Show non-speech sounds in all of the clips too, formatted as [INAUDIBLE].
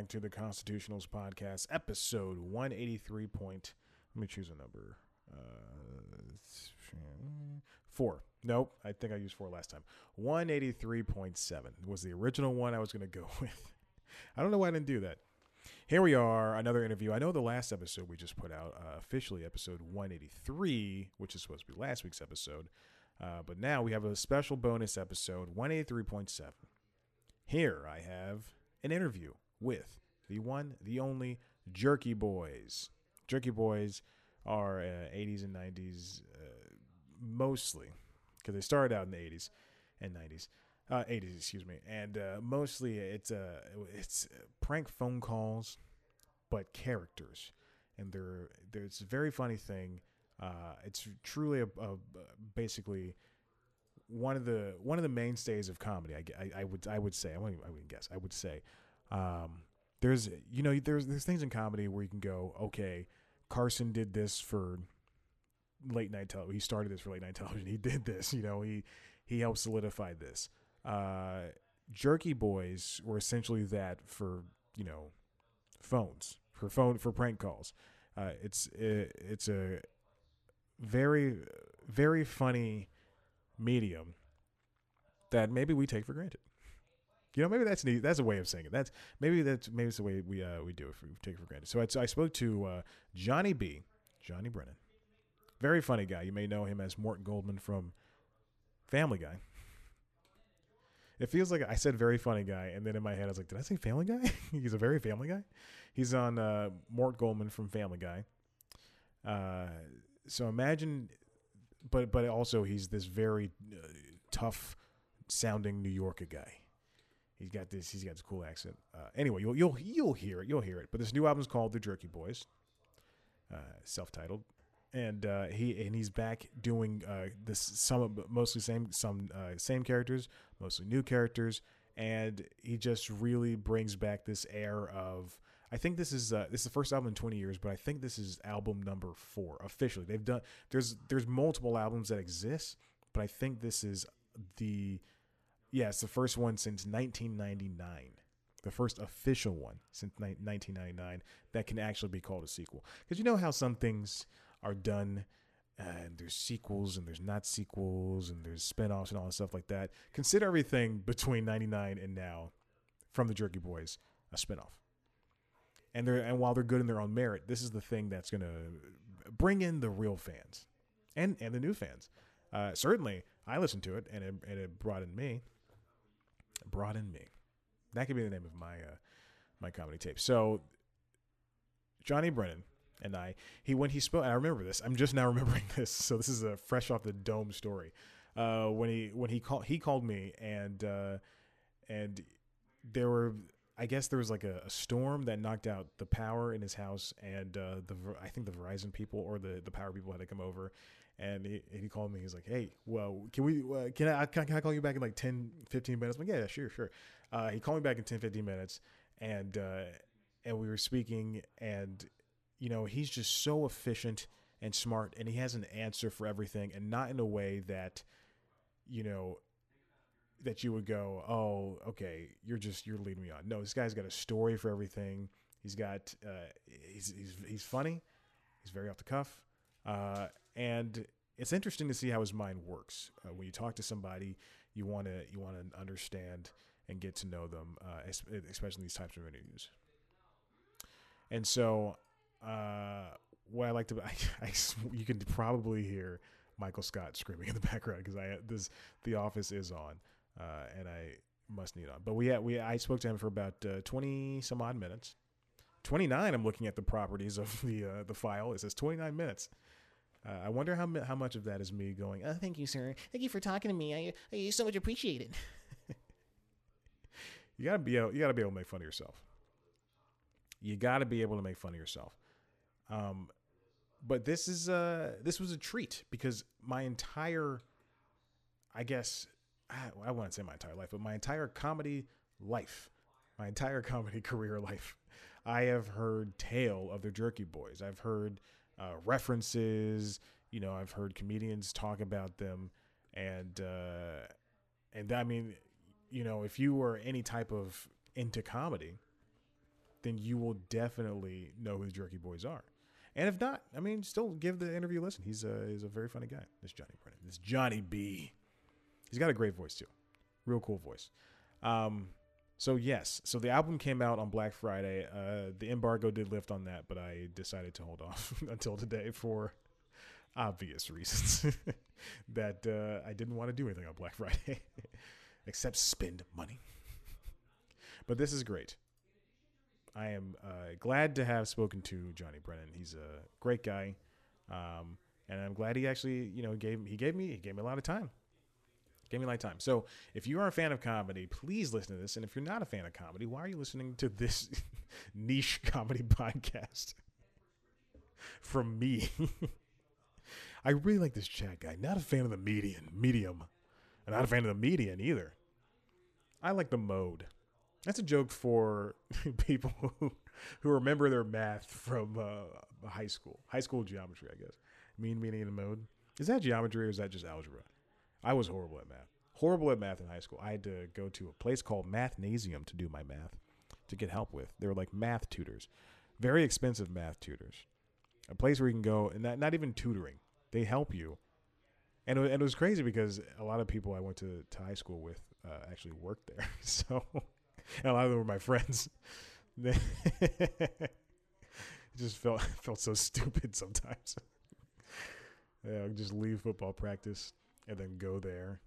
back to the Constitutionals podcast, episode 183. Point, let me choose a number. Uh, four. Nope, I think I used four last time. 183.7 was the original one I was going to go [LAUGHS] with. I don't know why I didn't do that. Here we are, another interview. I know the last episode we just put out, uh, officially episode 183, which is supposed to be last week's episode. Uh, but now we have a special bonus episode, 183.7. Here I have an interview with the one, the only Jerky Boys. Jerky Boys are uh, 80s and 90s uh, mostly, because they started out in the 80s and 90s. Uh, 80s, excuse me, and uh, mostly it's uh, it's prank phone calls, but characters, and they're there's a very funny thing. Uh, it's truly a, a basically one of the one of the mainstays of comedy. I, I, I would I would say I wouldn't, I wouldn't guess I would say um, there's you know there's there's things in comedy where you can go okay Carson did this for late night television. He started this for late night [LAUGHS] television. He did this. You know he he helped solidify this. Uh, Jerky Boys were essentially that for you know phones for phone for prank calls. Uh, it's it, it's a very very funny medium that maybe we take for granted. You know, maybe that's neat. That's a way of saying it. That's maybe that's maybe it's the way we uh, we do it. We take it for granted. So I, I spoke to uh, Johnny B, Johnny Brennan, very funny guy. You may know him as Morton Goldman from Family Guy. It feels like I said very funny guy, and then in my head I was like, did I say Family Guy? [LAUGHS] He's a very Family Guy. He's on uh, Mort Goldman from Family Guy. Uh, so imagine but but also he's this very uh, tough sounding New Yorker guy. He's got this. He's got this cool accent. Uh, anyway, you'll you'll you'll hear it. You'll hear it. But this new album is called The Jerky Boys, uh, self-titled, and uh, he and he's back doing uh, this some mostly same some uh, same characters, mostly new characters, and he just really brings back this air of I think this is uh, this is the first album in 20 years, but I think this is album number four officially. They've done there's there's multiple albums that exist, but I think this is the yeah, it's the first one since 1999. The first official one since 1999 that can actually be called a sequel. Because you know how some things are done and there's sequels and there's not sequels and there's spin-offs and all that stuff like that. Consider everything between 99 and now from the Jerky Boys a spin-off and they're and while they're good in their own merit, this is the thing that's going to bring in the real fans and and the new fans. Uh, certainly, I listened to it and it, and it brought in me. Brought in me. That could be the name of my uh, my comedy tape. So Johnny Brennan and I, he when he spoke, I remember this. I'm just now [LAUGHS] remembering this. So this is a fresh off the dome story. Uh, when he when he called he called me and uh, and there were I guess there was like a, a, storm that knocked out the power in his house, and uh, the I think the Verizon people or the, the power people had to come over, and he, he called me. He's like, "Hey, well, can we uh, can I can I call you back in like 10, 15 minutes?" I'm like, "Yeah, sure, sure." Uh, he called me back in 10, 15 minutes, and uh, and we were speaking, and you know he's just so efficient and smart, and he has an answer for everything, and not in a way that you know that you would go, oh, okay, you're just you're leading me on. No, this guy's got a story for everything. He's got uh, he's he's he's funny. He's very off the cuff, uh, and it's interesting to see how his mind works. Uh, when you talk to somebody, you want to you want to understand and get to know them, uh, especially these types of interviews. And so, uh, what I like to, [LAUGHS] I, I, you can probably hear Michael Scott screaming in the background because I this the Office is on uh, and I must need on. But we had, we I spoke to him for about uh, twenty some odd minutes. Twenty nine. I'm looking at the properties of the uh, the file. It says twenty nine minutes. Uh, I wonder how how much of that is me going. Oh, thank you, sir. Thank you for talking to me. I, I so much appreciate it. [LAUGHS] you gotta be able, you gotta be able to make fun of yourself. You gotta be able to make fun of yourself. Um, but this is uh this was a treat because my entire, I guess I, wouldn't say my entire life, but my entire comedy life, my entire [LAUGHS] comedy career life, I have heard tale of the Jerky Boys. I've heard uh, references. You know, I've heard comedians talk about them, and uh, and I mean, you know, if you were any type of into comedy, then you will definitely know who the Jerky Boys are. And if not, I mean, still give the interview a listen. He's a he's a very funny guy. This Johnny Brennan. This Johnny B. He's got a great voice too, real cool voice. Um, so yes, so the album came out on Black Friday. Uh, the embargo did lift on that, but I decided to hold [LAUGHS] off until today for obvious reasons [LAUGHS] that uh, I didn't want to do anything on Black [LAUGHS] Friday except spend money. but this is great. I am uh, glad to have spoken to Johnny Brennan. He's a great guy, um, and I'm glad he actually, you know, gave he gave me he gave me a lot of time. Gave me of time. So if you are a fan of comedy, please listen to this. And if you're not a fan of comedy, why are you listening to this [LAUGHS] niche comedy podcast [LAUGHS] from me? [LAUGHS] I really like this chat guy. Not a fan of the median medium. I'm not a fan of the median either. I like the mode. That's a joke for people who, remember their math from uh, high school, high school geometry, I guess. Mean, meaning, and mode. Is that geometry or is that just algebra? I was horrible at math. Horrible at math in high school. I had to go to a place called Mathnasium to do my math, to get help with. They were like math tutors, very expensive math tutors. A place where you can go and not, not even tutoring. They help you. And it, and it was crazy because a lot of people I went to, to high school with uh, actually worked there. [LAUGHS] So a lot of them were my friends. it [LAUGHS] just felt [LAUGHS] felt so stupid sometimes. yeah, I'd just leave football practice and then go there.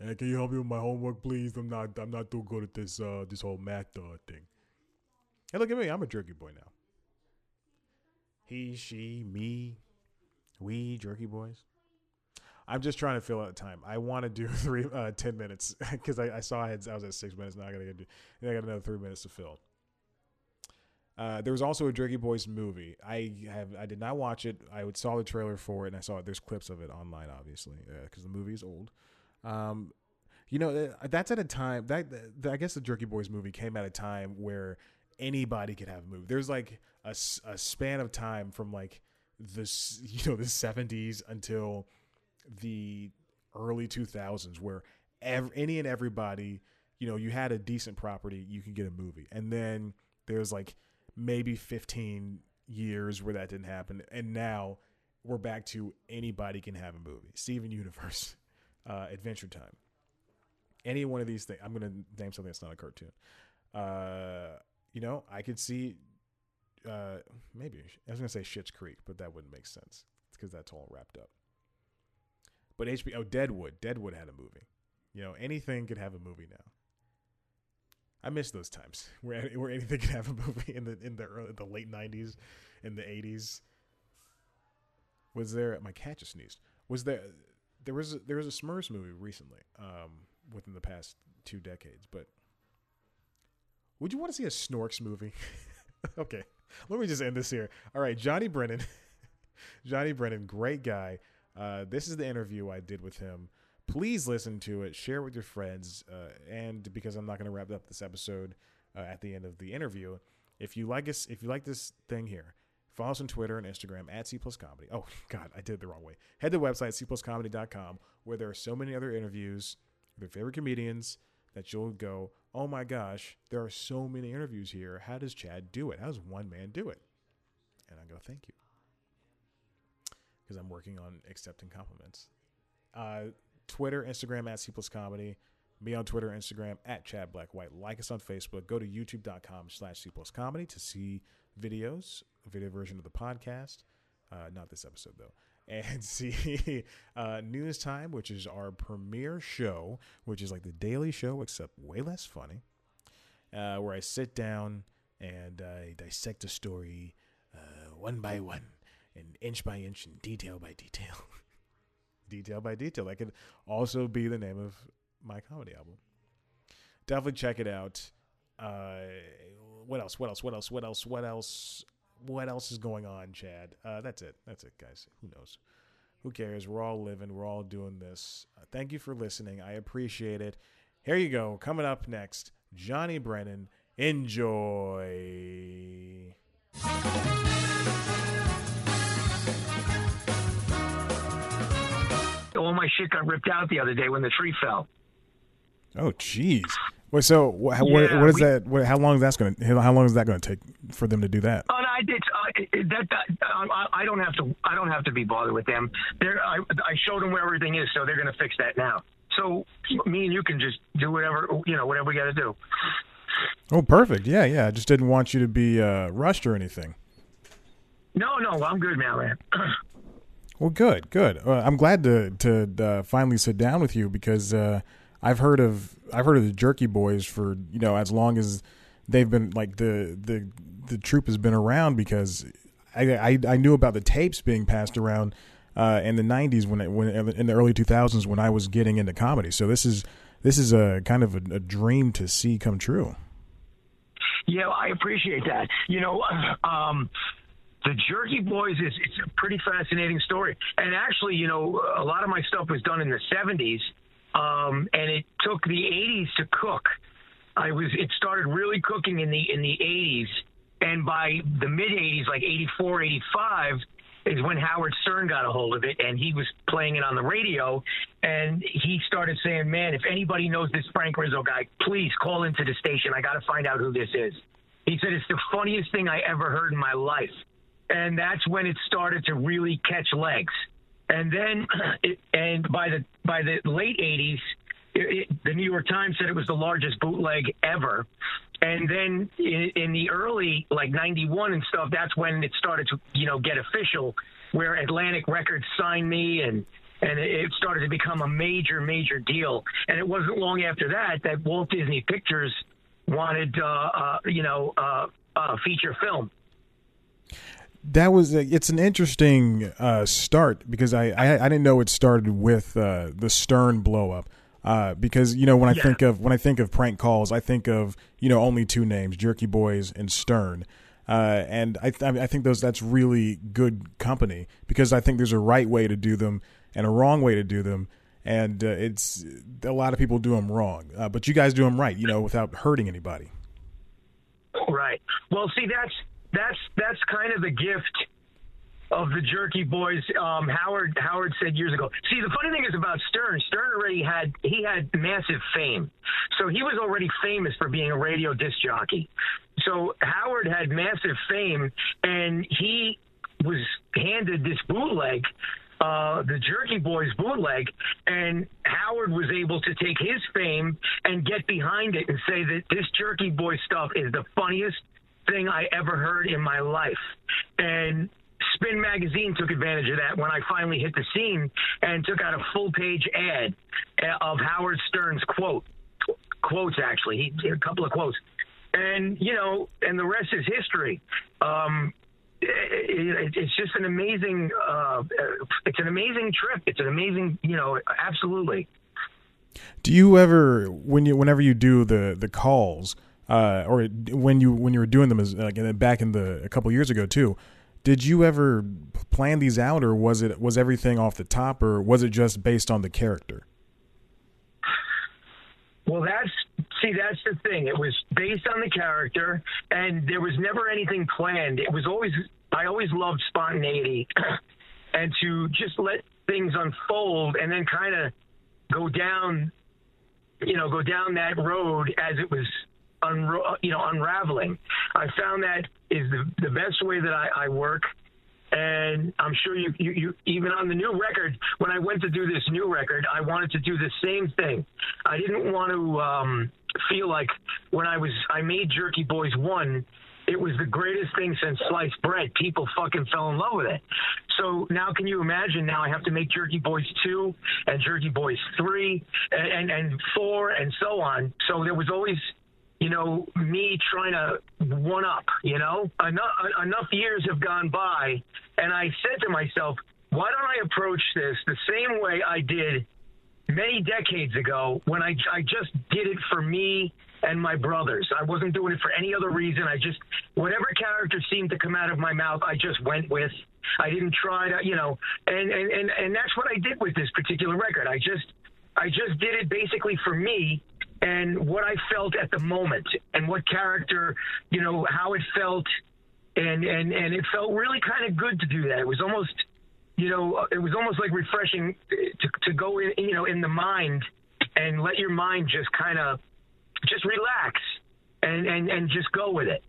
Hey, can you help me with my homework, please? I'm not I'm not too good at this uh this whole math uh, thing. Hey, look at me, I'm a jerky boy now. He, she, me, we, jerky boys. I'm just trying to fill out time. I want to do [LAUGHS] three, uh, 10 minutes [LAUGHS] because I, I, saw I, had, I was at six minutes. Now I gotta do, I got another three minutes to fill. Uh, there was also a Jerky Boys movie. I have I did not watch it. I saw the trailer for it, and I saw it. There's clips of it online, obviously, because uh, the movie is old. Um, you know, uh, that's at a time that, that I guess the Jerky Boys movie came at a time where anybody could have a movie. There's like a, a span of time from like this, [LAUGHS] you know, the 70s until the early 2000s where every, any and everybody, you know, you had a decent property, you could get a movie. And then there's like maybe 15 years where that didn't happen. And now we're back to anybody can have a movie. Steven Universe, [LAUGHS] uh, Adventure Time. Any one of these things. I'm going to name something that's not a cartoon. Uh, you know, I could see uh, maybe I was gonna say Schitt's Creek, but that wouldn't make sense because that's all wrapped up. But HBO, oh, Deadwood, Deadwood had a movie. You know, anything could have a movie now. I miss those times [LAUGHS] where where anything could have a movie in the in the early, the late '90s, in the '80s. Was there? My cat just sneezed. Was there? There was a, there was a Smurfs movie recently, um, within the past two decades. But would you want to see a Snorks movie? [LAUGHS] okay, let me just end this here. All right, Johnny Brennan. [LAUGHS] Johnny Brennan, great guy. Uh, this is the interview I did with him. Please listen to it, share it with your friends, uh, and because I'm not going to wrap up this episode uh, at the end of the interview, if you like us, if you like this thing here, follow us on Twitter and Instagram at C Plus Comedy. Oh [LAUGHS] God, I did it the wrong way. Head to the website cpluscomedy.com where there are so many other interviews with your favorite comedians that you'll go, oh my gosh, there are so many interviews here. How does Chad do it? How does one man do it? And I go, thank you because I'm working on accepting compliments. Uh, Twitter, Instagram at C plus comedy. Me on Twitter, Instagram at Chad Black White. Like us on Facebook. Go to youtube.com slash C plus comedy to see videos, a video version of the podcast. Uh, not this episode though. [LAUGHS] And see uh, News Time, which is our premiere show, which is like the daily show except way less funny, uh, where I sit down and I dissect a story uh, one by one and inch by inch and detail by detail. [LAUGHS] detail by detail. That could also be the name of my comedy album. Definitely check it out. Uh, what else? What else? What else? What else? What else? What else is going on, Chad? Uh, that's it. That's it, guys. Who knows? Who cares? We're all living. We're all doing this. Uh, thank you for listening. I appreciate it. Here you go. Coming up next, Johnny Brennan. Enjoy. All my shit got ripped out the other day when the tree fell. Oh, jeez. Wait, so what, what, what is we- that? What, how long is that going to? How long is that going to take for them to do that? Oh, no, I did. Uh, that, that I, I don't have to. I don't have to be bothered with them. They're, I, I showed them where everything is, so they're going to fix that now. So me and you can just do whatever you know, whatever we got to do. Oh, perfect. Yeah, yeah. I just didn't want you to be uh, rushed or anything. No, no, I'm good now, man. [CLEARS THROAT] Well, good, good. Uh, I'm glad to to uh, finally sit down with you because uh, I've heard of I've heard of the Jerky Boys for you know as long as they've been like the the the troop has been around because I I, I knew about the tapes being passed around uh, in the '90s when it, when in the early 2000s when I was getting into comedy. So this is this is a kind of a, a dream to see come true. Yeah, I appreciate that. You know, um, the Jerky Boys is it's a pretty fascinating story. And actually, you know, a lot of my stuff was done in the '70s, um, and it took the '80s to cook. I was it started really cooking in the in the '80s, and by the mid '80s, like '84, '85. Is when Howard Stern got a hold of it and he was playing it on the radio and he started saying, Man, if anybody knows this Frank Rizzo guy, please call into the station. I got to find out who this is. He said, It's the funniest thing I ever heard in my life. And that's when it started to really catch legs. And then, [CLEARS THROAT] it, and by the by the late '80s, it, it, the New York Times said it was the largest bootleg ever. And then in, in the early like '91 and stuff, that's when it started to you know get official, where Atlantic Records signed me and and it started to become a major, major deal. And it wasn't long after that that Walt Disney Pictures wanted, uh, uh, you know, uh, uh, feature film. That was a, it's an interesting uh, start because I, I I didn't know it started with uh, the Stern blow up. Uh, because you know when I Yeah. think of when I think of prank calls, I think of you know only two names, Jerky Boys and Stern. Uh, and I, th- I think those that's really good company because I think there's a right way to do them and a wrong way to do them, and uh, it's a lot of people do them wrong, uh, but you guys do them right, you know, without hurting anybody. Right. Well, see, that's that's that's kind of the gift of the Jerky Boys. Um, Howard Howard said years ago. See, the funny thing is about Stern. Stern already had he had massive fame, so he was already famous for being a radio disc jockey. So Howard had massive fame, and he was handed this bootleg. Uh, the Jerky Boys bootleg, and Howard was able to take his fame and get behind it and say that this Jerky Boy stuff is the funniest thing I ever heard in my life. And Spin Magazine took advantage of that when I finally hit the scene and took out a full page ad uh, of Howard Stern's quote quotes actually. He a couple of quotes. And you know and the rest is history. Um it, it, it's just an amazing uh it's an amazing trip. It's an amazing you know absolutely. Do you ever, when you, whenever you do the the calls, uh, or when you when you were doing them as like back in the a couple years ago too, did you ever plan these out, or was it was everything off the top, or was it just based on the character? Well, that's see, that's the thing. It was based on the character, and there was never anything planned. It was always I always loved spontaneity, [CLEARS THROAT] and to just let things unfold, and then kind of go down, you know, go down that road as it was, you know, unraveling. I found that is the the best way that I, I work. And I'm sure you, you, you, even on the new record, when I went to do this new record, I wanted to do the same thing. I didn't want to um, feel like when I was, I made Jerky Boys 1, it was the greatest thing since sliced bread. People fucking fell in love with it. So now, can you imagine? Now I have to make Jerky Boys 2 and Jerky Boys 3 and, and, and 4 and so on. So there was always you know, me trying to one up, you know? Enough, enough years have gone by, and I said to myself, why don't I approach this the same way I did many decades ago when I, I just did it for me and my brothers. I wasn't doing it for any other reason. I just, whatever character seemed to come out of my mouth, I just went with. I didn't try to, you know, and, and, and, and that's what I did with this particular record. I just, I just did it basically for me and what I felt at the moment and what character, you know, how it felt. And, and, and it felt really kind of good to do that. It was almost, you know, it was almost like refreshing to, to go in, you know, in the mind and let your mind just kind of just relax and and and just go with it.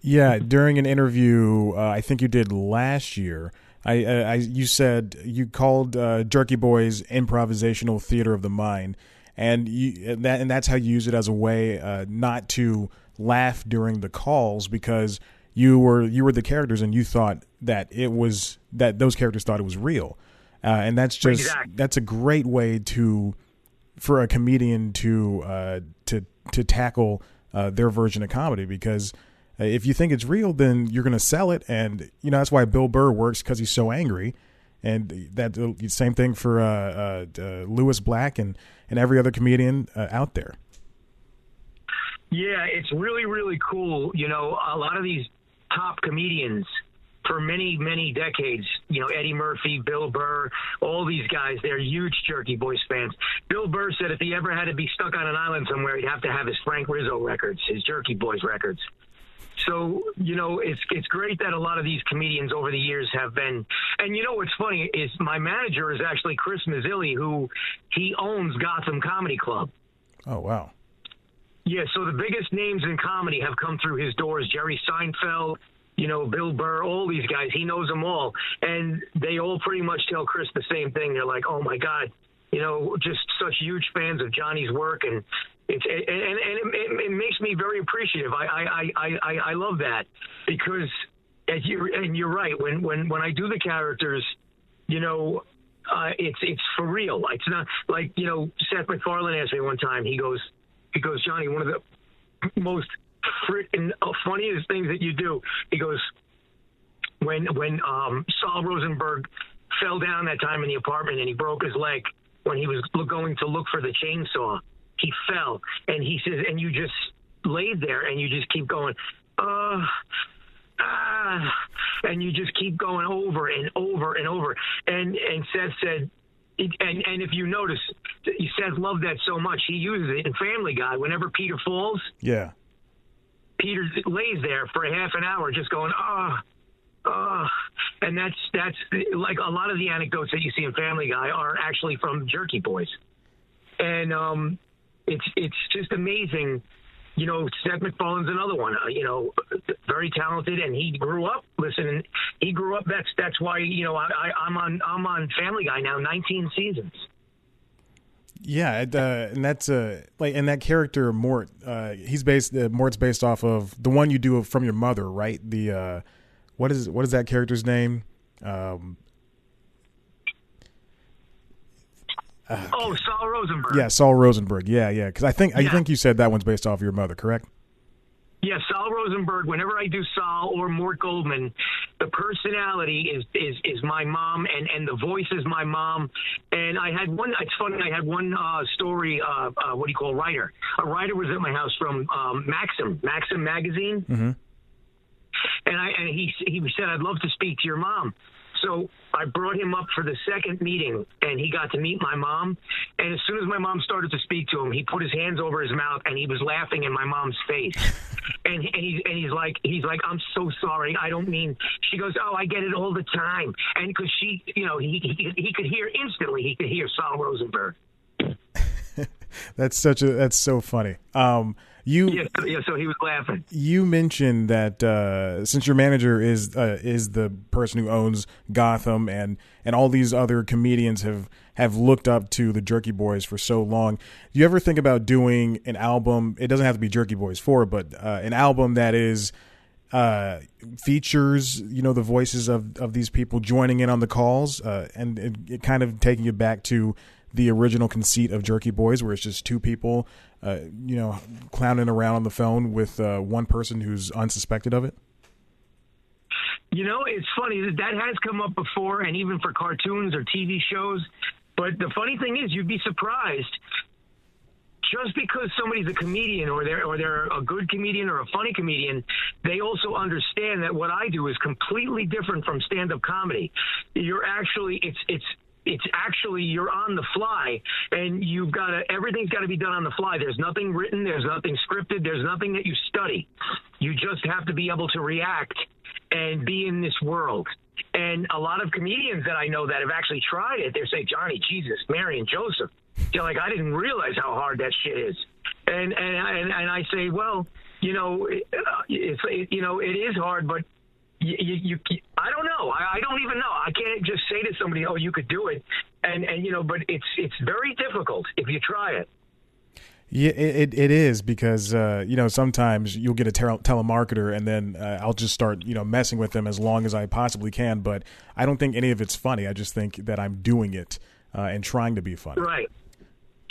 Yeah, during an interview, uh, I think you did last year. I, uh, I you said you called uh, Jerky Boys improvisational theater of the mind, and you and that and that's how you use it as a way uh, not to laugh during the calls because you were you were the characters and you thought that it was that those characters thought it was real, uh, and that's just Exactly. that's a great way to for a comedian to uh, to to tackle uh, their version of comedy because uh, if you think it's real, then you're going to sell it, and you know that's why Bill Burr works because he's so angry, and that uh, same thing for uh, uh, uh, Lewis Black and and every other comedian uh, out there. Yeah, it's really, really cool. You know, a lot of these top comedians for many, many decades, you know, Eddie Murphy, Bill Burr, all these guys, they're huge Jerky Boys fans. Bill Burr said if he ever had to be stuck on an island somewhere, he'd have to have his Frank Rizzo records, his Jerky Boys records. So, you know, it's it's great that a lot of these comedians over the years have been and you know what's funny is my manager is actually Chris Mazzilli, who he owns Gotham Comedy Club. Oh wow! Yeah, so the biggest names in comedy have come through his doors. Jerry Seinfeld, you know, Bill Burr, all these guys. He knows them all. And they all pretty much tell Chris the same thing. They're like, oh my God, you know, just such huge fans of Johnny's work. And it's, and, and, it, it, makes me very appreciative. I, I, I, I, I love that because as you, and you're right. When, when, when I do the characters, you know, uh, it's, it's for real. It's not like, you know, Seth MacFarlane asked me one time, he goes, he goes, Johnny, one of the most freaking funniest things that you do. He goes, when when um, Sol Rosenberg fell down that time in the apartment and he broke his leg when he was going to look for the chainsaw, he fell and he says, and you just laid there and you just keep going, uh, ah, and you just keep going over and over and over. And and Seth said, and and if you notice, he Seth loved that so much, he uses it in Family Guy. Whenever Peter falls, Yeah, Peter lays there for a half an hour, just going, ah. Uh, and that's that's like a lot of the anecdotes that you see in Family Guy are actually from Jerky Boys, and um, it's it's just amazing. You know, Seth MacFarlane's another one. Uh, you know, very talented, and he grew up listening. He grew up. That's that's why you know I, I, I'm on I'm on Family Guy now, 19 seasons. yeah, it, uh, and that's uh, like and that character Mort. Uh, he's based. Uh, Mort's based off of the one you do from your mother, right? The uh, what is what is that character's name? Um, Oh, Sol Rosenberg. yeah, Sol Rosenberg. Yeah, yeah. Because I think I think you said that one's based off of your mother, correct? Yeah, Sol Rosenberg. Whenever I do Sol or Mort Goldman, the personality is is is my mom, and and the voice is my mom. And I had one. It's funny. I had one uh, story. Uh, uh, what do you call a writer? A writer was at my house from um, Maxim, Maxim magazine, Mm-hmm. and I and he he said I'd love to speak to your mom. So I brought him up for the second meeting, and he got to meet my mom. And as soon as my mom started to speak to him, he put his hands over his mouth and he was laughing in my mom's face. [LAUGHS] and and he's and he's like he's like I'm so sorry, I don't mean. She goes, oh, I get it all the time, and because she, you know, he, he he could hear instantly. He could hear Sol Rosenberg. [LAUGHS] That's such a that's so funny. Um, you Yeah, so, yeah. So he was laughing. you mentioned that uh, since your manager is uh, is the person who owns Gotham and and all these other comedians have have looked up to the Jerky Boys for so long. Do you ever think about doing an album? It doesn't have to be Jerky Boys four, but uh, an album that is uh, features you know the voices of of these people joining in on the calls uh, and, and it kind of taking it back to the original conceit of Jerky Boys, where it's just two people, uh, you know, clowning around on the phone with uh, one person who's unsuspected of it. You know, it's funny that that has come up before, and even for cartoons or TV shows. But the funny thing is, you'd be surprised. Just because somebody's a comedian, or they're or they're a good comedian or a funny comedian, they also understand that what I do is completely different from stand-up comedy. You're actually it's it's it's actually you're on the fly and you've got to everything's got to be done on the fly. There's nothing written there's nothing scripted there's nothing that you study. You just have to be able to react and be in this world. And a lot of comedians that i know that have actually tried it they say johnny jesus mary and joseph. They're like i didn't realize how hard that shit is. And and and, and I say, well, you know, uh, it's it, you know, it is hard, but you, you, you I don't know. I, I don't even know. I can't just say to somebody, "Oh, you could do it," and and you know, but it's it's very difficult if you try it. Yeah, it, it is because uh, you know sometimes you'll get a tele- telemarketer and then uh, I'll just start you know messing with them as long as I possibly can. But I don't think any of it's funny. I just think that I'm doing it uh, and trying to be funny. Right.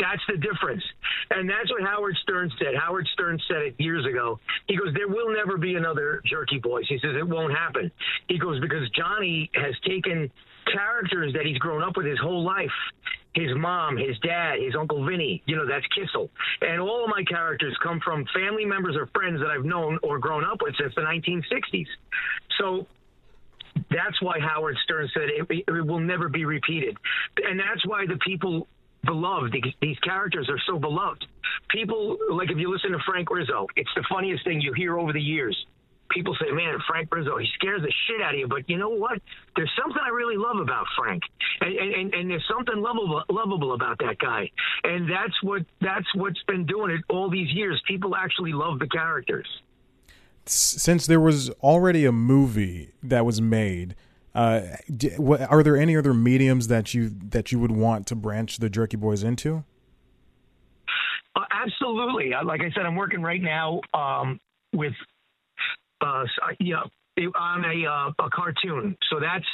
That's the difference. And that's what Howard Stern said. Howard Stern said it years ago. He goes, There will never be another Jerky Boys. He says, It won't happen. He goes, Because Johnny has taken characters that he's grown up with his whole life his mom, his dad, his uncle Vinny, you know, that's Kissel. And all of my characters come from family members or friends that I've known or grown up with since the 1960s. So that's why Howard Stern said it, it will never be repeated. And that's why the people beloved. These characters are so beloved. People, like if you listen to Frank Rizzo, it's the funniest thing you hear over the years. People say, man, Frank Rizzo, he scares the shit out of you. But you know what? There's something I really love about Frank. And, and, and there's something lovable, lovable about that guy. And that's what that's what's been doing it all these years. People actually love the characters. Since there was already a movie that was made, uh, are there any other mediums that you that you would want to branch the Jerky Boys into? Uh, absolutely. Like I said, I'm working right now um, with uh, yeah on a uh, a cartoon. So that's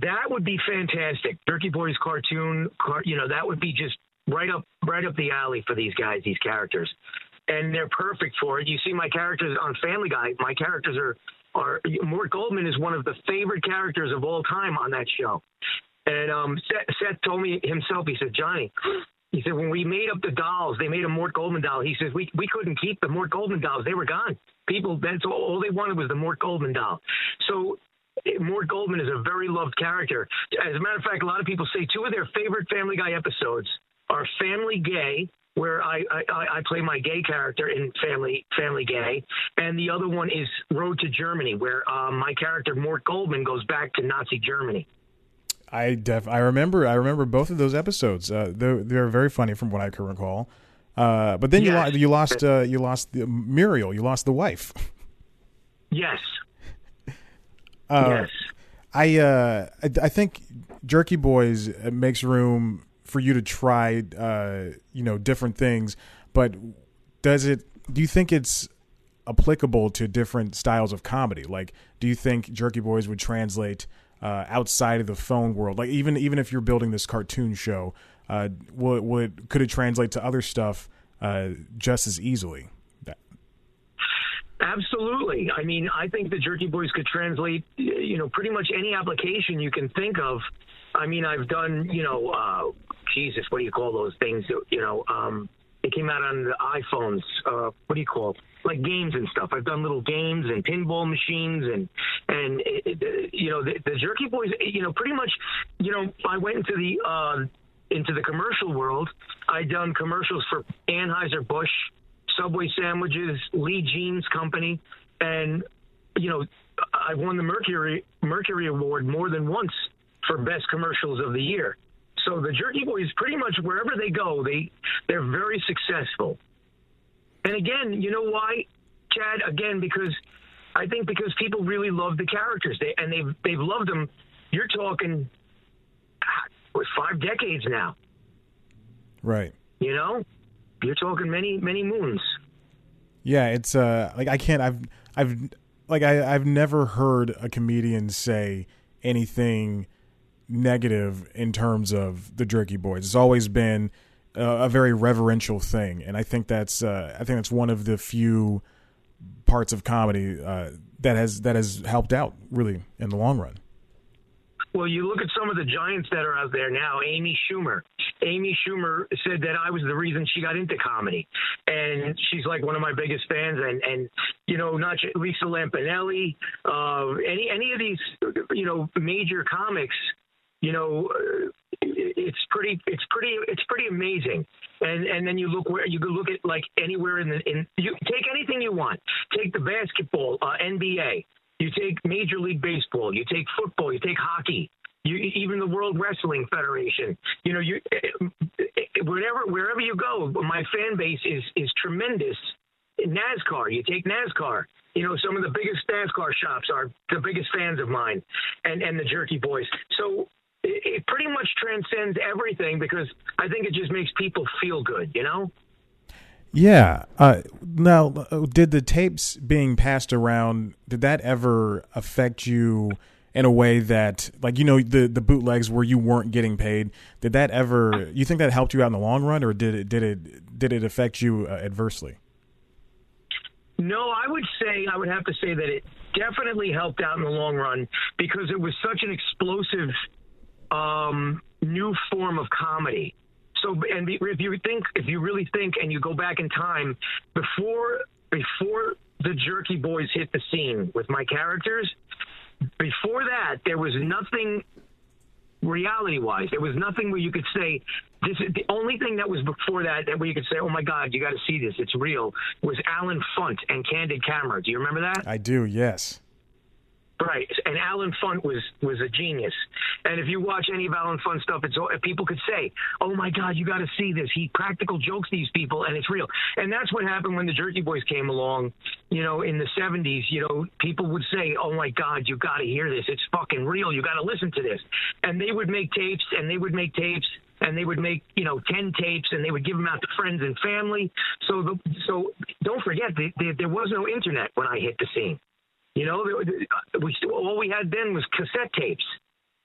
that would be fantastic. Jerky Boys cartoon, car, you know, that would be just right up right up the alley for these guys, these characters, and they're perfect for it. You see my characters on Family Guy. My characters are Mort Goldman is one of the favorite characters of all time on that show. And um, Seth, Seth told me himself. He said, Johnny, he said when we made up the dolls, they made a Mort Goldman doll. He says we we couldn't keep the Mort Goldman dolls; they were gone. People, that's all, all they wanted was the Mort Goldman doll. So Mort Goldman is a very loved character. As a matter of fact, a lot of people say two of their favorite Family Guy episodes are Family Gay where I, I, I play my gay character in Family Family Gay, and the other one is Road to Germany, where um, my character Mort Goldman goes back to Nazi Germany. I def I remember I remember both of those episodes. Uh, they're they're very funny from what I can recall. Uh, but then yes. you lost you lost uh, you lost the, Muriel. You lost the wife. [LAUGHS] Yes. Uh, yes. I, uh, I I think Jerky Boys makes room for you to try, uh, you know, different things. But does it? Do you think it's applicable to different styles of comedy? Like, do you think Jerky Boys would translate uh, outside of the phone world? Like, even even if you're building this cartoon show, uh, would, would could it translate to other stuff uh, just as easily? Absolutely. I mean, I think the Jerky Boys could translate, you know, pretty much any application you can think of. I mean, I've done, you know, uh, Jesus, what do you call those things? You know, um, it came out on the iPhones. Uh, what do you call it? like games and stuff? I've done little games and pinball machines and and it, it, you know the, the Jerky Boys. You know, pretty much. You know, I went into the uh, into the commercial world. I done commercials for Anheuser Busch, Subway sandwiches, Lee Jeans Company, and you know, I won the Mercury Mercury Award more than once for best commercials of the year. So the Jerky Boys, pretty much wherever they go, they they're very successful. And again, you know why, Chad? Again, because I think because people really love the characters, they and they've they've loved them. You're talking with five decades now, right? You know, you're talking many many moons. Yeah, it's uh like I can't. I've I've like I I've never heard a comedian say anything negative in terms of the Jerky Boys. It's always been a very reverential thing, and I think that's uh, I think that's one of the few parts of comedy uh, that has that has helped out really in the long run. Well, you look at some of the giants that are out there now. Amy Schumer. Amy Schumer said that I was the reason she got into comedy, and she's like one of my biggest fans. And and you know, not Lisa Lampanelli, uh, any any of these you know major comics you know, uh, it's pretty, it's pretty, it's pretty amazing. And and then you look where you can look at like anywhere in the in you take anything you want. Take the basketball, uh, NBA. You take Major League Baseball. You take football. You take hockey. You, even the World Wrestling Federation. You know, you wherever wherever you go, my fan base is is tremendous. NASCAR, you take NASCAR. You know, some of the biggest NASCAR shops are the biggest fans of mine, and and the Jerky Boys. So it, pretty much transcends everything because I think it just makes people feel good. You know. Yeah. Uh, now, did the tapes being passed around did that ever affect you in a way that, like, you know, the the bootlegs where you weren't getting paid? Did that ever? You think that helped you out in the long run, or did it did it did it affect you uh, adversely? No, I would say I would have to say that it definitely helped out in the long run because it was such an explosive um, new form of comedy so, and if you think, if you really think, and you go back in time, before before the Jerky Boys hit the scene with my characters, before that there was nothing reality wise. There was nothing where you could say this. Is, the only thing that was before that that where you could say, "Oh my God, you got to see this. It's real." Was Allen Funt and Candid Camera. Do you remember that? I do. Yes. Right, and Allen Funt was was a genius. And if you watch any of Allen Funt stuff, it's people could say, "Oh my God, you got to see this." He practical jokes these people, and it's real. And that's what happened when the Jerky Boys came along. You know, in the '70s, you know, people would say, "Oh my God, you got to hear this. It's fucking real. You got to listen to this." And they would make tapes, and they would make tapes, and they would make you know 10 tapes and they would give them out to friends and family so the, so don't forget the, the, there was no internet when i hit the scene you know, uh, we all we had then was cassette tapes,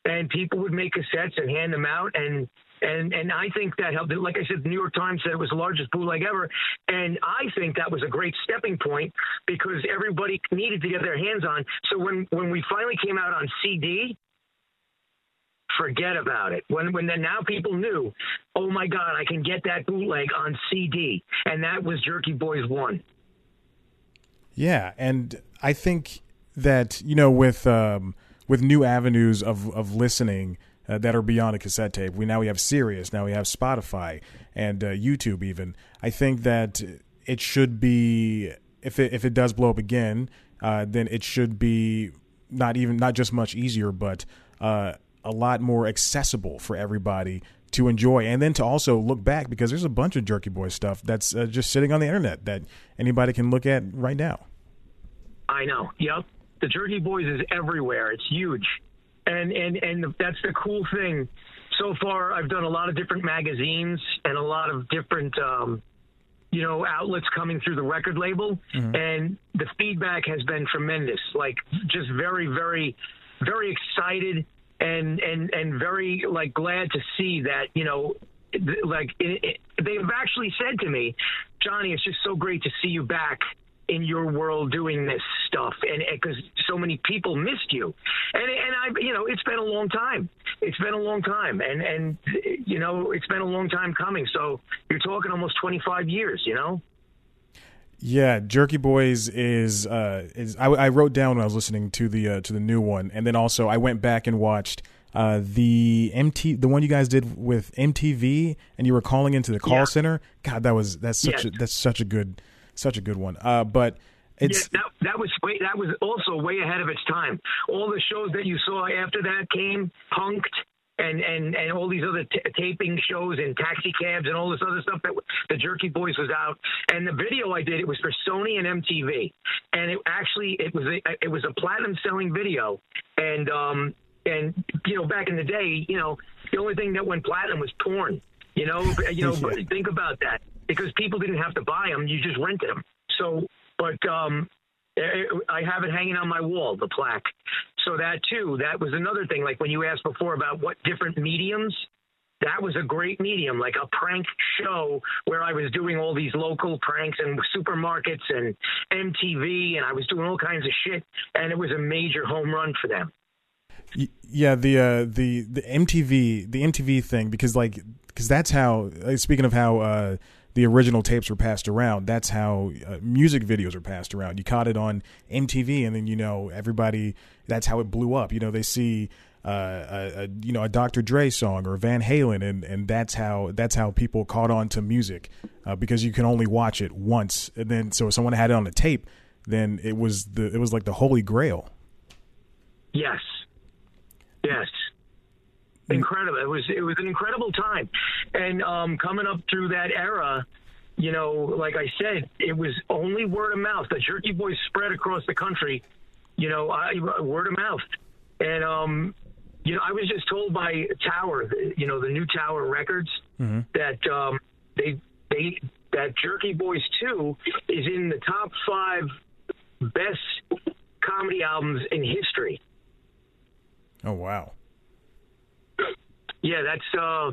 and people would make cassettes and hand them out, and and and I think that helped. Like I said, the New York Times said it was the largest bootleg ever, and I think that was a great stepping point because everybody needed to get their hands on. So when when we finally came out on CD, forget about it. When when then now people knew, oh my God, I can get that bootleg on CD, and that was Jerky Boys one. Yeah, and I think that you know with um, with new avenues of of listening uh, that are beyond a cassette tape. We now we have Sirius, now we have Spotify and uh, YouTube. Even I think that it should be if it if it does blow up again, uh, then it should be not even not just much easier, but uh, a lot more accessible for everybody to enjoy and then to also look back because there's a bunch of jerky boy stuff that's uh, just sitting on the internet that anybody can look at right now I know. Yep. The Jerky Boys is everywhere. It's huge. And and and that's the cool thing. So far, I've done a lot of different magazines and a lot of different, um, you know, outlets coming through the record label, mm-hmm. and the feedback has been tremendous. Like, just very, very, very excited and and and very like glad to see that you know like it, it, they've actually said to me, Johnny, it's just so great to see you back in your world doing this stuff and because so many people missed you. And and I you know it's been a long time. It's been a long time and and you know it's been a long time coming. So you're talking almost 25 years you know yeah, Jerky Boys is uh is I, I wrote down when I was listening to the uh, to the new one, and then also I went back and watched uh the MT the one you guys did with MTV, and you were calling into the call yeah. center. God, that was that's such a, that's such a good such a good one. Uh, but it's yeah, that, that was way, that was also way ahead of its time. All the shows that you saw after that came Punk'd and and and all these other t- taping shows and taxi cabs and all this other stuff that the Jerky Boys was out. And the video I did it was for Sony and MTV, and it actually it was a, it was a platinum selling video. And um and you know back in the day, you know the only thing that went platinum was porn. You know, you know, think about that because people didn't have to buy them; you just rented them. So, but um, eh, eh, I have it hanging on my wall, the plaque. So that too, that was another thing. Like when you asked before about what different mediums, that was a great medium, like a prank show where I was doing all these local pranks and supermarkets and MTV, and I was doing all kinds of shit, and it was a major home run for them. Yeah, the uh, the the MTV the MTV thing because like because that's how speaking of how uh, the original tapes were passed around. That's how uh, music videos are passed around. You caught it on MTV, and then you know everybody. That's how it blew up. You know they see uh, a, a, you know a Dr. Dre song or Van Halen, and and that's how that's how people caught on to music uh, because you can only watch it once, and then so if someone had it on a tape, then it was the it was like the holy grail. Yes. Yes. Incredible. It was it was an incredible time, and um, coming up through that era, you know, like I said, it was only word of mouth. The Jerky Boys spread across the country, you know, I, word of mouth, and um, you know, I was just told by Tower, you know, the new Tower Records, Mhm. that um, they they that Jerky Boys Two is in the top five best comedy albums in history. Oh wow. Yeah, that's uh,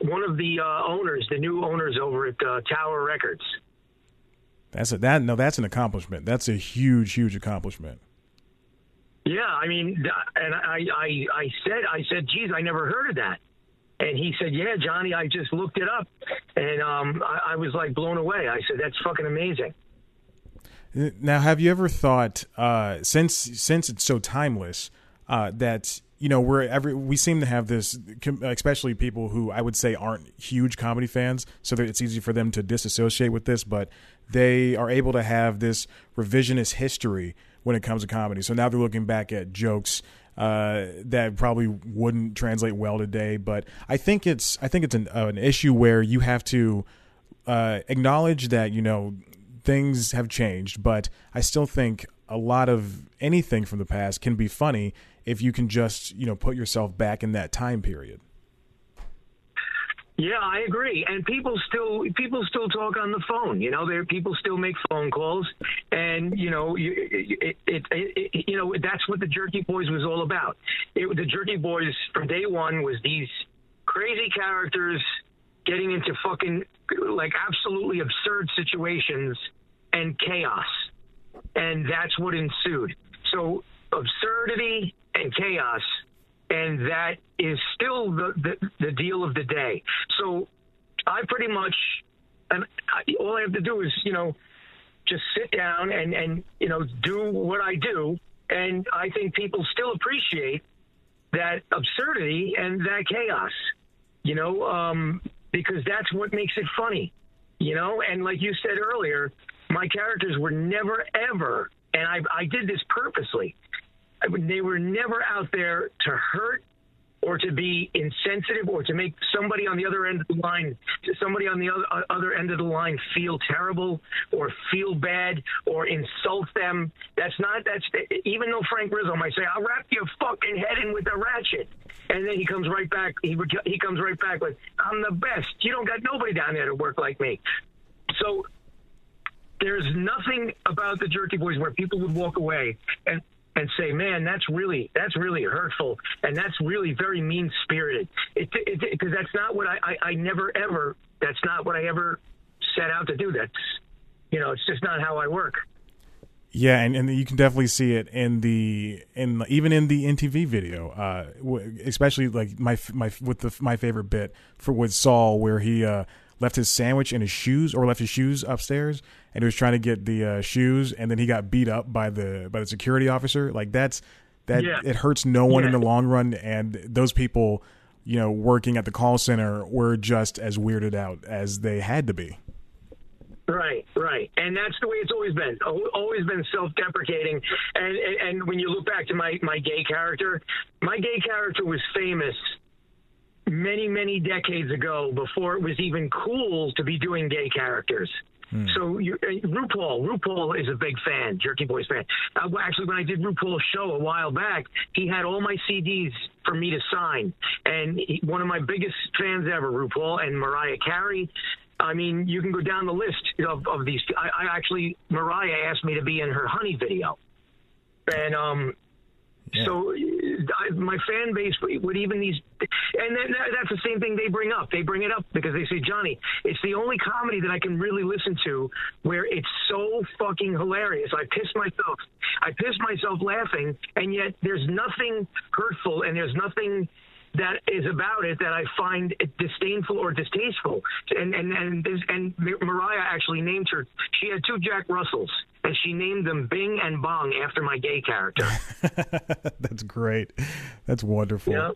one of the uh, owners, the new owners over at uh, Tower Records. That's a that no, that's an accomplishment. That's a huge, huge accomplishment. Yeah, I mean, and I, I, I said, I said, geez, I never heard of that. And he said, yeah, Johnny, I just looked it up, and um, I, I was like blown away. I said, that's fucking amazing. Now, have you ever thought, uh, since since it's so timeless, uh, that you know we're every we seem to have this, especially people who I would say aren't huge comedy fans, so that it's easy for them to disassociate with this, but they are able to have this revisionist history when it comes to comedy. So now they're looking back at jokes uh, that probably wouldn't translate well today. But I think it's I think it's an, uh, an issue where you have to uh, acknowledge that you know things have changed, but I still think a lot of anything from the past can be funny if you can just you know put yourself back in that time period. Yeah, I agree. And people still people still talk on the phone. You know, there people still make phone calls, and you know, you, it, it, it, you know that's what the Jerky Boys was all about. The Jerky Boys from day one was these crazy characters getting into fucking like absolutely absurd situations and chaos, and that's what ensued. So absurdity and chaos and that is still the, the, the deal of the day. So I pretty much, and I, all I have to do is, you know, just sit down and, and, you know, do what I do. And I think people still appreciate that absurdity and that chaos, you know, um, because that's what makes it funny, you know? And like you said earlier, my characters were never, ever, and I, I did this purposely they were never out there to hurt or to be insensitive or to make somebody on the other end of the line somebody on the other, uh, other end of the line feel terrible or feel bad or insult them. That's not that's even though frank rizzo might say i'll wrap your fucking head in with a ratchet. And then he comes right back he he comes right back with i'm the best. You don't got nobody down there to work like me. So there's nothing about the jerky boys where people would walk away and and say, "Man, that's really that's really hurtful, and that's really very mean spirited." Because that's not what I, I I never ever that's not what I ever set out to do. That's you know, it's just not how I work. Yeah, and, and you can definitely see it in the in even in the NTV video, uh, especially like my my with the my favorite bit for with Sol where he uh, left his sandwich in his shoes or left his shoes upstairs and he was trying to get the uh, shoes and then he got beat up by the by the security officer. Like that's that Yeah. it hurts no one in the long run and those people you know working at the call center were just as weirded out as they had to be. Right, right, and that's the way it's always been. Always been self-deprecating, and and, and when you look back to my my gay character, my gay character was famous many many decades ago before it was even cool to be doing gay characters. So you, uh, RuPaul, RuPaul is a big fan, Jerky Boys fan. Uh, actually, when I did RuPaul's show a while back, he had all my CDs for me to sign, and he, one of my biggest fans ever, RuPaul and Mariah Carey. I mean, you can go down the list of, of these. I, I actually, Mariah asked me to be in her Honey video, and um, So my fan base would even these, and then that- that's the same thing they bring up. They bring it up because they say, Johnny, it's the only comedy that I can really listen to where it's so fucking hilarious. I piss myself, I piss myself laughing, and yet there's nothing hurtful and there's nothing that is about it that I find disdainful or distasteful. And and and this, and Mariah actually named her. She had two Jack Russells, and she named them Bing and Bong after my gay character. [LAUGHS] that's great that's wonderful Yeah.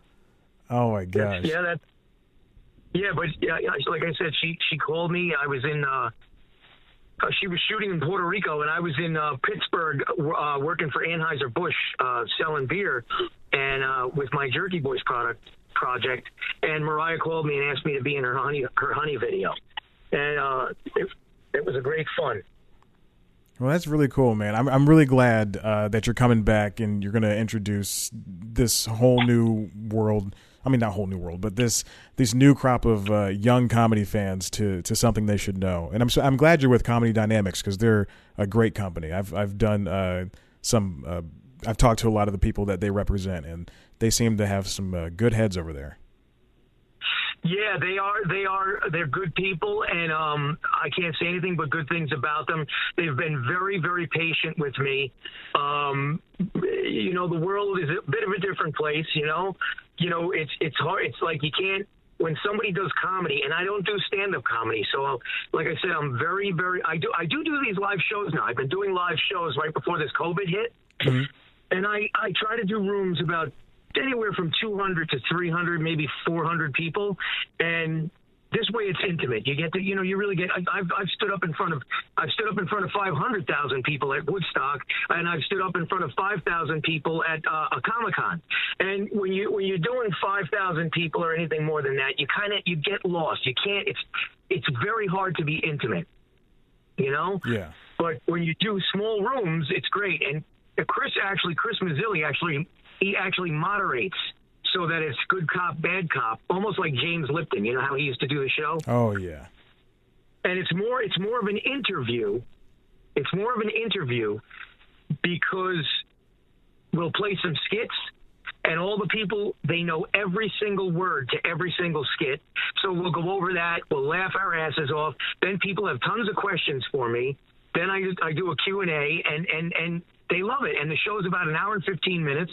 oh my gosh Yeah, that's yeah, but yeah, like I said, she she called me. I was in. uh uh, she was shooting in Puerto Rico, and I was in uh, Pittsburgh uh, working for Anheuser Busch, uh, selling beer, and uh, with my Jerky Boys product. project, and Mariah called me and asked me to be in her honey her honey video, and uh, it, it was a great fun. Well, that's really cool, man. I'm I'm really glad uh, that you're coming back and you're going to introduce this whole new world. I mean, not whole new world, but this this new crop of uh, young comedy fans to to something they should know. And I'm so, I'm glad you're with Comedy Dynamics because they're a great company. I've I've done uh, some. Uh, I've talked to a lot of the people that they represent, and they seem to have some uh, good heads over there. Yeah, they are. They are. They're good people, and um, I can't say anything but good things about them. They've been very, very patient with me. Um, you know, the world is a bit of a different place. You know, you know, it's it's hard. It's like you can't when somebody does comedy, and I don't do stand-up comedy, so like I said, I'm very, very. I do I do do these live shows now. I've been doing live shows right before this COVID hit, mm-hmm. and I I try to do rooms about anywhere from 200 to 300, maybe 400 people, and this way it's intimate. You get to, you know, you really get. I've I've stood up in front of I've stood up in front of 500,000 people at Woodstock, and I've stood up in front of 5,000 people at uh, a Comic Con. And when you when you're doing 5,000 people or anything more than that, you kind of you get lost. You can't. It's it's very hard to be intimate. You know. Yeah. But when you do small rooms, it's great. And Chris actually, Chris Mazzilli actually he actually moderates so that it's good cop, bad cop, almost like James Lipton. You know how he used to do the show? Oh yeah. And it's more it's more of an interview. It's more of an interview because we'll play some skits and all the people they know every single word to every single skit so we'll go over that we'll laugh our asses off then people have tons of questions for me then i, I do a q&a and, and, and they love it and the show's about an hour and 15 minutes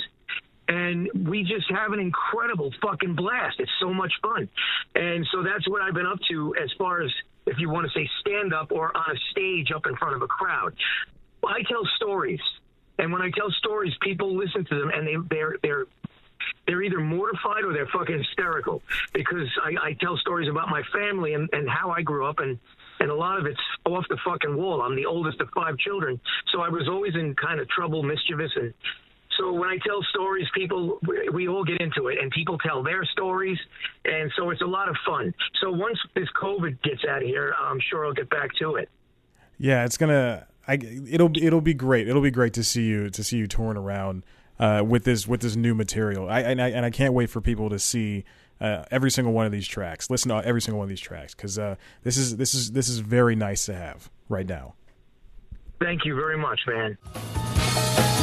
and we just have an incredible fucking blast. It's so much fun. And so that's what I've been up to as far as if you want to say stand up or on a stage up in front of a crowd. I tell stories. And when I tell stories, people listen to them and they they're they're they're either mortified or they're fucking hysterical because I, I tell stories about my family and, and how I grew up and and a lot of it's off the fucking wall. I'm the oldest of five children, so I was always in kind of trouble, mischievous, and so when I tell stories, people we all get into it, and people tell their stories, and so it's a lot of fun. So once this COVID gets out of here, I'm sure I'll get back to it. Yeah, it's gonna. I, it'll it'll be great. It'll be great to see you to see you touring around uh, with this with this new material. I and I and I can't wait for people to see uh, every single one of these tracks. Listen to every single one of these tracks because uh, this is this is this is very nice to have right now. Thank you very much, man.